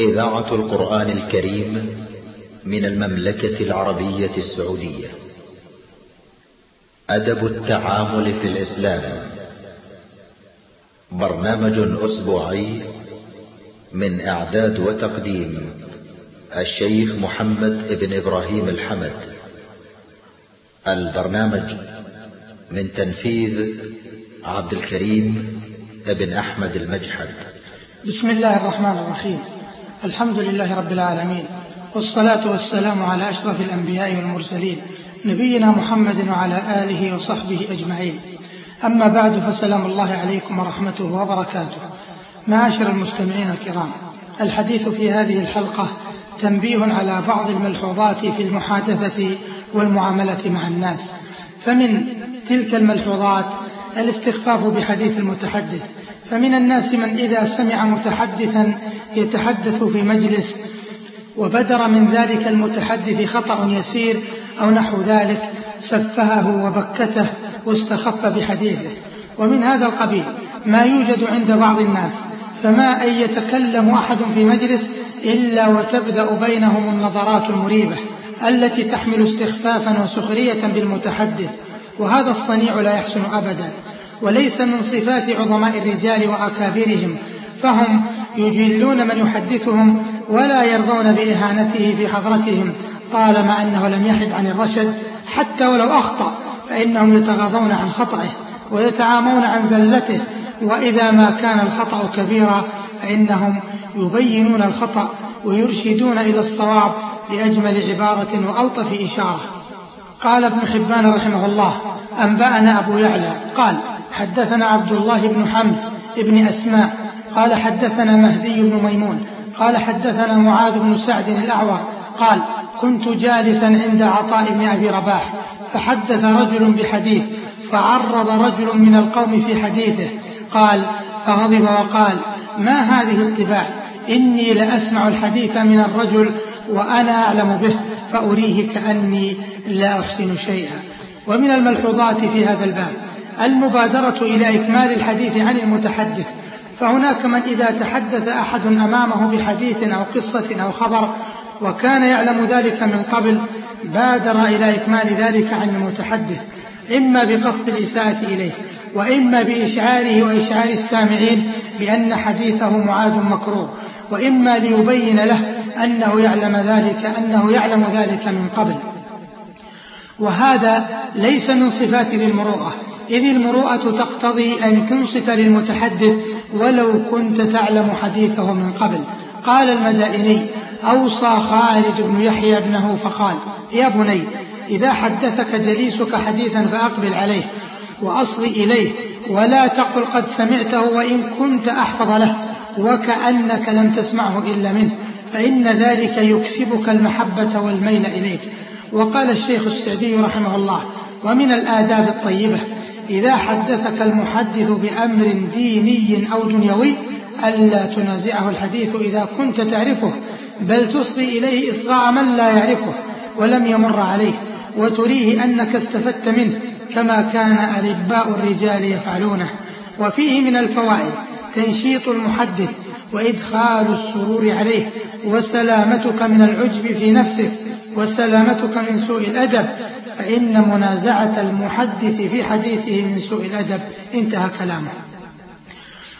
إذاعة القرآن الكريم من المملكة العربية السعودية. أدب التعامل في الإسلام. برنامج أسبوعي من إعداد وتقديم الشيخ محمد بن إبراهيم الحمد. البرنامج من تنفيذ عبد الكريم بن أحمد المجحد. بسم الله الرحمن الرحيم. الحمد لله رب العالمين والصلاة والسلام على أشرف الأنبياء والمرسلين نبينا محمد وعلى آله وصحبه أجمعين. أما بعد فسلام الله عليكم ورحمته وبركاته. معاشر المستمعين الكرام الحديث في هذه الحلقة تنبيه على بعض الملحوظات في المحادثة والمعاملة مع الناس. فمن تلك الملحوظات الاستخفاف بحديث المتحدث فمن الناس من إذا سمع متحدثا يتحدث في مجلس وبدر من ذلك المتحدث خطأ يسير أو نحو ذلك سفهه وبكته واستخف بحديثه. ومن هذا القبيل ما يوجد عند بعض الناس فما أن يتكلم أحد في مجلس إلا وتبدأ بينهم النظرات المريبة التي تحمل استخفافا وسخرية بالمتحدث وهذا الصنيع لا يحسن أبدا. وليس من صفات عظماء الرجال وأكابرهم فهم يجلون من يحدثهم ولا يرضون بإهانته في حضرتهم طالما أنه لم يحد عن الرشد حتى ولو أخطأ فإنهم يتغاضون عن خطأه ويتعامون عن زلته وإذا ما كان الخطأ كبيرا فإنهم يبينون الخطأ ويرشدون إلى الصواب بأجمل عبارة وألطف إشارة. قال ابن حبان رحمه الله أنبأنا أبو يعلى قال حدثنا عبد الله بن حمد بن أسماء قال حدثنا مهدي بن ميمون قال حدثنا معاذ بن سعد الأعور قال كنت جالسا عند عطاء بن أبي رباح فحدث رجل بحديث فعرض رجل من القوم في حديثه قال فغضب وقال ما هذه الطباع؟ إني لأسمع الحديث من الرجل وأنا أعلم به فأريه كأني لا أحسن شيئا. ومن الملحوظات في هذا الباب المبادرة إلى إكمال الحديث عن المتحدث. فهناك من إذا تحدث أحد أمامه بحديث أو قصة أو خبر وكان يعلم ذلك من قبل بادر إلى إكمال ذلك عن المتحدث إما بقصد الإساءة إليه وإما بإشعاره وإشعار السامعين بأن حديثه معاد مكروه وإما ليبين له أنه يعلم ذلك أنه يعلم ذلك من قبل. وهذا ليس من صفات ذي المروءة إذ المروءة تقتضي أن تنصت للمتحدث ولو كنت تعلم حديثه من قبل. قال المدائني أوصى خالد بن يحيى ابنه فقال يا بني إذا حدثك جليسك حديثا فأقبل عليه وأصغي إليه ولا تقل قد سمعته وإن كنت أحفظ له وكأنك لم تسمعه إلا منه فإن ذلك يكسبك المحبة والميل إليك. وقال الشيخ السعدي رحمه الله ومن الآداب الطيبة إذا حدثك المحدث بأمر ديني أو دنيوي ألا تنازعه الحديث إذا كنت تعرفه بل تصغي إليه إصغاء من لا يعرفه ولم يمر عليه وتريه أنك استفدت منه كما كان ألباء الرجال يفعلونه. وفيه من الفوائد تنشيط المحدث وإدخال السرور عليه وسلامتك من العجب في نفسك وسلامتك من سوء الأدب فإن منازعة المحدث في حديثه من سوء الأدب. انتهى كلامه.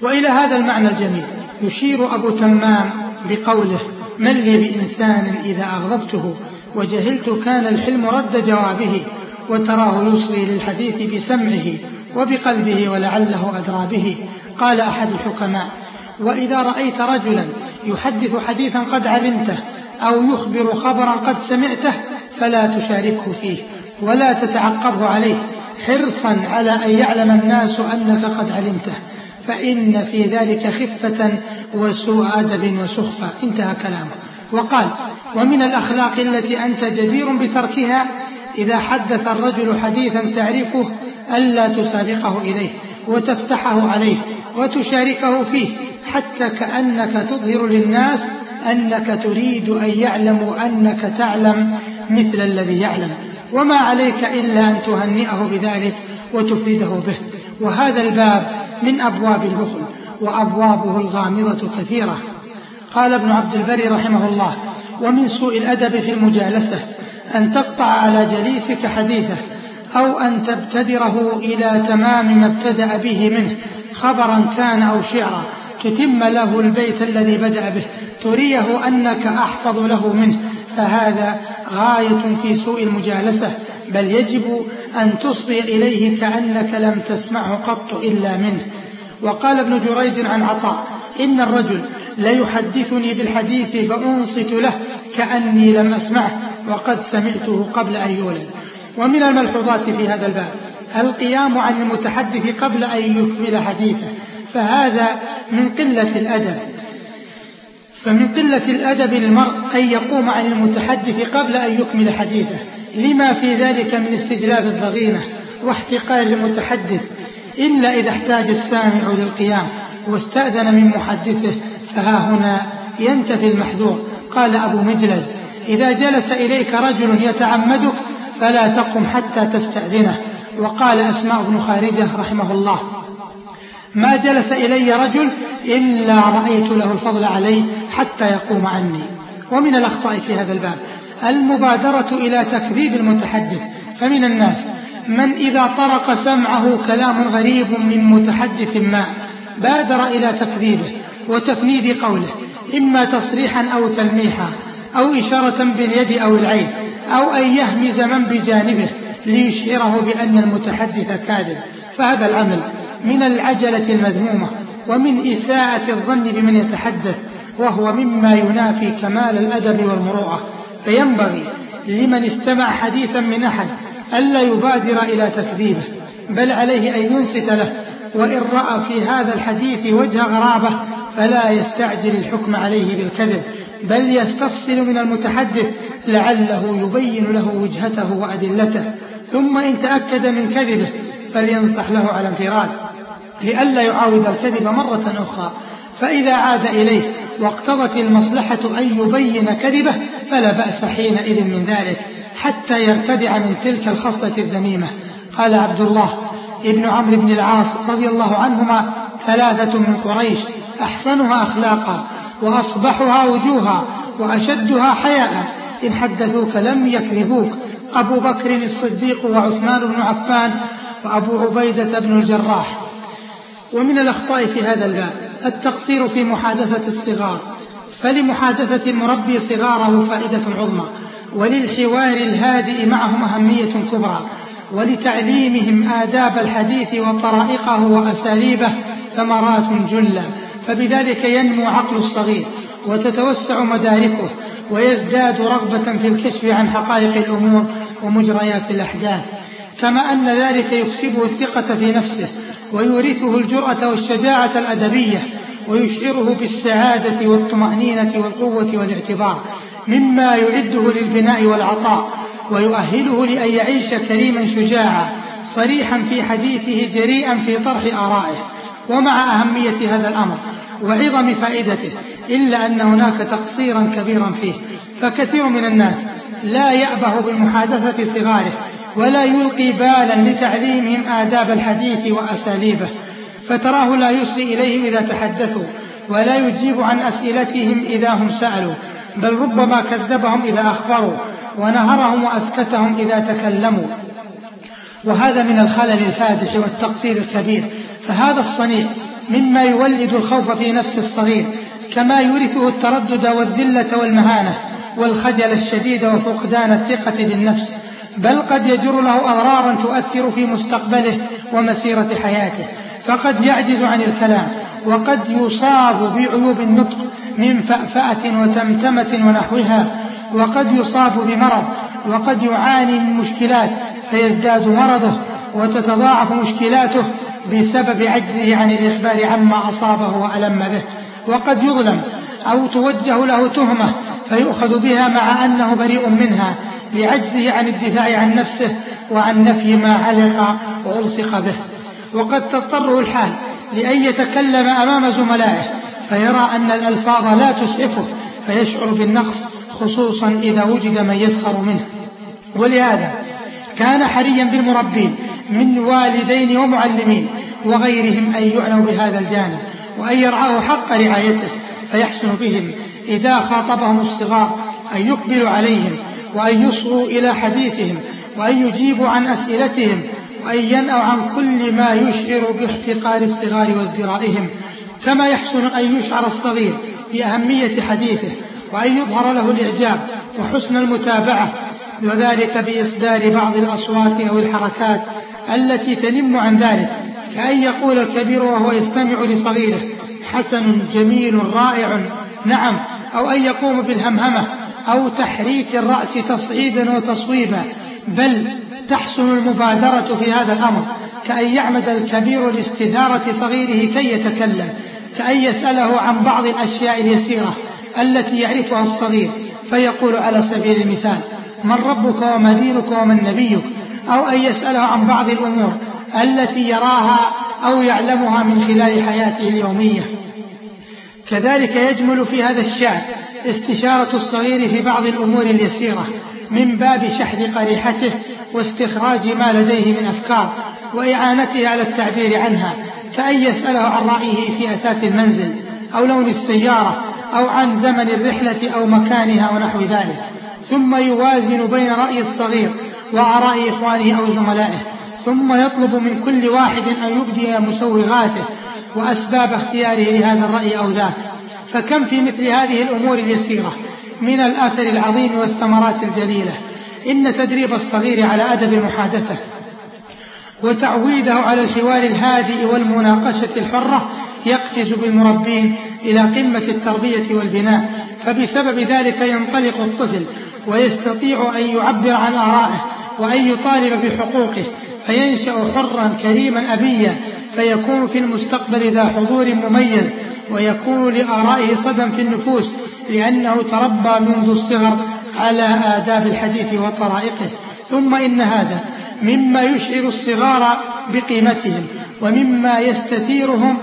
وإلى هذا المعنى الجميل. يشير أبو تمام بقوله من لي بإنسان إذا أغضبته وجهلت كان الحلم رد جوابه وتراه يصغي للحديث بسمعه وبقلبه ولعله أدرى به قال أحد الحكماء وإذا رأيت رجلا يحدث حديثا قد علمته أو يخبر خبرا قد سمعته فلا تشاركه فيه ولا تتعقبه عليه حرصا على أن يعلم الناس أنك قد علمته. فإن في ذلك خفة وسوء أدب وسخفة. انتهى كلامه. وقال ومن الأخلاق التي أنت جدير بتركها إذا حدث الرجل حديثا تعرفه ألا تسابقه إليه وتفتحه عليه وتشاركه فيه حتى كأنك تظهر للناس أنك تريد أن يعلموا أنك تعلم مثل الذي يعلم. وما عليك إلا أن تهنئه بذلك وتفرده به. وهذا الباب من أبواب البخل وأبوابه الغامضة كثيرة. قال ابن عبد البر رحمه الله ومن سوء الأدب في المجالسة أن تقطع على جليسك حديثه أو أن تبتدره إلى تمام ما ابتدأ به منه خبرا كان أو شعرا تتم له البيت الذي بدأ به تريه أنك أحفظ له منه فهذا غاية في سوء المجالسة بل يجب أن تصغي إليه كأنك لم تسمعه قط إلا منه. وقال ابن جريج عن عطاء إن الرجل ليحدثني بالحديث فأنصت له كأني لم أسمعه وقد سمعته قبل أن يولد. ومن الملحوظات في هذا الباب القيام عن المتحدث قبل أن يكمل حديثه فهذا من قلة الأدب. فمن قلة الأدب للمرء أن يقوم عن المتحدث قبل أن يكمل حديثه لما في ذلك من استجلاب الضغينة واحتقار المتحدث إلا إذا احتاج السامع للقيام واستأذن من محدثه فها هنا ينتفي المحذور. قال أبو مجلز إذا جلس إليك رجل يتعمدك فلا تقم حتى تستأذنه. وقال أسماء بن خارجة رحمه الله ما جلس إلي رجل إلا رأيت له الفضل علي حتى يقوم عني. ومن الأخطاء في هذا الباب المبادرة إلى تكذيب المتحدث. فمن الناس من إذا طرق سمعه كلام غريب من متحدث ما بادر إلى تكذيبه وتفنيد قوله إما تصريحا أو تلميحا أو إشارة باليد أو العين أو أن يهمز من بجانبه ليشعره بأن المتحدث كاذب. فهذا العمل من العجلة المذمومة ومن إساءة الظن بمن يتحدث وهو مما ينافي كمال الأدب والمروءة. فينبغي لمن استمع حديثا من أحد ألا يبادر إلى تكذيبه بل عليه أن ينصت له. وإن رأى في هذا الحديث وجه غرابة فلا يستعجل الحكم عليه بالكذب بل يستفصل من المتحدث لعله يبين له وجهته وأدلته. ثم إن تأكد من كذبه فلينصح له على انفراد. لئلا يعاود الكذب مرة أخرى. فإذا عاد إليه واقتضت المصلحة أن يبين كذبه فلا بأس حينئذ من ذلك حتى يرتدع من تلك الخصلة الذميمة. قال عبد الله ابن عمرو بن العاص رضي الله عنهما ثلاثة من قريش أحسنها أخلاقا وأصبحها وجوها وأشدها حياء. إن حدثوك لم يكذبوك. أبو بكر الصديق وعثمان بن عفان وأبو عبيدة بن الجراح. ومن الأخطاء في هذا الباب التقصير في محادثة الصغار. فلمحادثة المربي صغاره فائدة عظمى وللحوار الهادئ معهم أهمية كبرى ولتعليمهم آداب الحديث وطرائقه وأساليبه ثمرات جلة. فبذلك ينمو عقل الصغير وتتوسع مداركه ويزداد رغبة في الكشف عن حقائق الأمور ومجريات الأحداث. كما أن ذلك يكسبه الثقة في نفسه ويورثه الجرأة والشجاعة الأدبية ويشعره بالسعادة والطمأنينة والقوة والاعتبار مما يعده للبناء والعطاء ويؤهله لأن يعيش كريما شجاعا صريحا في حديثه جريئا في طرح آرائه. ومع أهمية هذا الأمر وعظم فائدته إلا أن هناك تقصيرا كبيرا فيه فكثير من الناس لا يأبه بمحادثة صغاره ولا يلقي بالا لتعليمهم آداب الحديث وأساليبه فتراه لا يسري إليهم إذا تحدثوا ولا يجيب عن أسئلتهم إذا هم سألوا بل ربما كذبهم إذا أخبروا ونهرهم وأسكتهم إذا تكلموا. وهذا من الخلل الفادح والتقصير الكبير فهذا الصنيع مما يولد الخوف في نفس الصغير كما يورثه التردد والذلة والمهانة والخجل الشديد وفقدان الثقة بالنفس. بل قد يجر له أضرارا تؤثر في مستقبله ومسيرة حياته فقد يعجز عن الكلام وقد يصاب بعيوب النطق من فأفأة وتمتمة ونحوها وقد يصاب بمرض وقد يعاني من مشكلات فيزداد مرضه وتتضاعف مشكلاته بسبب عجزه عن الإخبار عما أصابه وألم به وقد يظلم أو توجه له تهمة فيؤخذ بها مع أنه بريء منها. لعجزه عن الدفاع عن نفسه وعن نفي ما علق وألصق به. وقد تضطره الحال لأن يتكلم أمام زملائه فيرى أن الألفاظ لا تسعفه فيشعر بالنقص خصوصا إذا وجد من يسخر منه. ولهذا كان حريا بالمربين من والدين ومعلمين وغيرهم أن يعنوا بهذا الجانب وأن يرعاه حق رعايته فيحسن بهم إذا خاطبهم الصغار أن يقبلوا عليهم وأن يصغوا إلى حديثهم وأن يجيبوا عن أسئلتهم وأن ينأوا عن كل ما يشعر باحتقار الصغار وازدرائهم. كما يحسن أن يشعر الصغير بأهمية حديثه وأن يظهر له الإعجاب وحسن المتابعة وذلك بإصدار بعض الأصوات أو الحركات التي تنم عن ذلك. كأن يقول الكبير وهو يستمع لصغيره حسن جميل رائع نعم. أو أن يقوم بالهمهمة أو تحريك الرأس تصعيدا وتصويبا بل تحسن المبادرة في هذا الأمر كأن يعمد الكبير لاستدارة صغيره كي يتكلم كأن يسأله عن بعض الأشياء اليسيرة التي يعرفها الصغير فيقول على سبيل المثال من ربك وما دينك ومن نبيك؟ أو أن يسأله عن بعض الأمور التي يراها أو يعلمها من خلال حياته اليومية. كذلك يجمل في هذا الشأن استشارة الصغير في بعض الأمور اليسيرة من باب شحذ قريحته واستخراج ما لديه من أفكار وإعانته على التعبير عنها كأن يسأله عن رأيه في أثاث المنزل أو لون السيارة أو عن زمن الرحلة أو مكانها ونحو ذلك. ثم يوازن بين رأي الصغير وآراء إخوانه أو زملائه. ثم يطلب من كل واحد أن يبدي مسوغاته وأسباب اختياره لهذا الرأي أو ذاك. فكم في مثل هذه الأمور اليسيرة من الأثر العظيم والثمرات الجليلة. إن تدريب الصغير على أدب المحادثة وتعويده على الحوار الهادئ والمناقشة الحرة يقفز بالمربين إلى قمة التربية والبناء. فبسبب ذلك ينطلق الطفل ويستطيع أن يعبر عن آرائه وأن يطالب بحقوقه فينشأ حرا كريما أبيا فيكون في المستقبل ذا حضور مميز ويكون لآرائه صدى في النفوس لأنه تربى منذ الصغر على آداب الحديث وطرائقه. ثم إن هذا مما يشعر الصغار بقيمتهم ومما يستثيرهم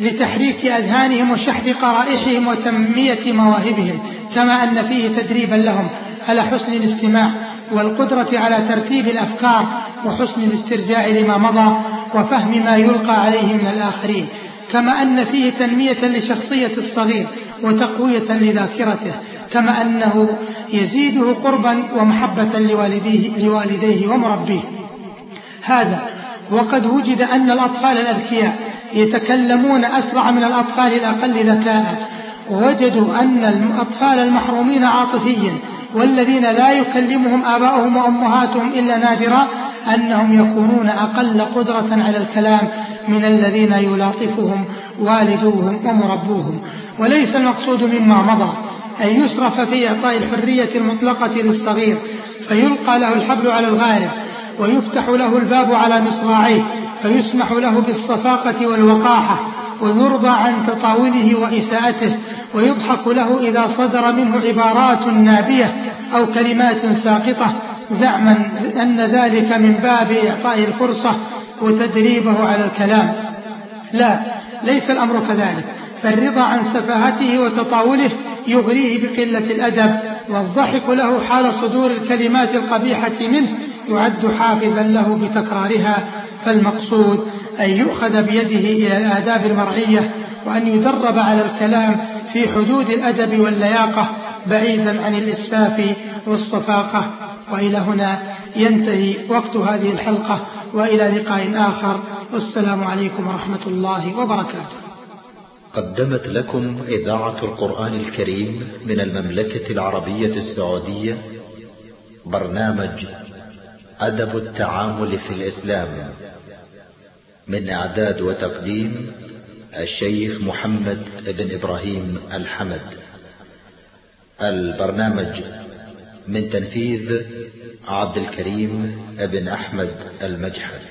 لتحريك أذهانهم وشحذ قرائحهم وتنمية مواهبهم كما أن فيه تدريبا لهم على حسن الاستماع والقدرة على ترتيب الأفكار وحسن الاسترجاع لما مضى وفهم ما يلقى عليه من الآخرين. كما أن فيه تنمية لشخصية الصغير وتقوية لذاكرته كما أنه يزيده قربا ومحبة لوالديه, لوالديه ومربيه. هذا وقد وجد أن الأطفال الأذكياء يتكلمون أسرع من الأطفال الأقل ذكاء. ووجدوا أن الأطفال المحرومين عاطفيا والذين لا يكلمهم آباؤهم وأمهاتهم إلا نادرا أنهم يكونون أقل قدرة على الكلام من الذين يلاطفهم والدوهم ومربوهم وليس المقصود مما مضى أن يسرف في إعطاء الحرية المطلقة للصغير فيلقى له الحبل على الغارب ويفتح له الباب على مصراعيه فيسمح له بالصفاقة والوقاحة ويرضى عن تطاوله وإساءته ويضحك له إذا صدر منه عبارات نابية أو كلمات ساقطة. زعما أن ذلك من باب إعطاء الفرصة وتدريبه على الكلام. لا ليس الأمر كذلك. فالرضا عن سفاهته وتطاوله يغريه بقلة الأدب والضحك له حال صدور الكلمات القبيحة منه يعد حافزا له بتكرارها. فالمقصود أن يؤخذ بيده إلى الآداب المرعية وأن يدرب على الكلام في حدود الأدب واللياقة بعيدا عن الإسفاف والصفاقة. وإلى هنا ينتهي وقت هذه الحلقة وإلى لقاء آخر. والسلام عليكم ورحمة الله وبركاته. قدمت لكم إذاعة القرآن الكريم من المملكة العربية السعودية برنامج أدب التعامل في الإسلام من إعداد وتقديم الشيخ محمد بن إبراهيم الحمد. البرنامج من تنفيذ عبد الكريم بن أحمد المجحد.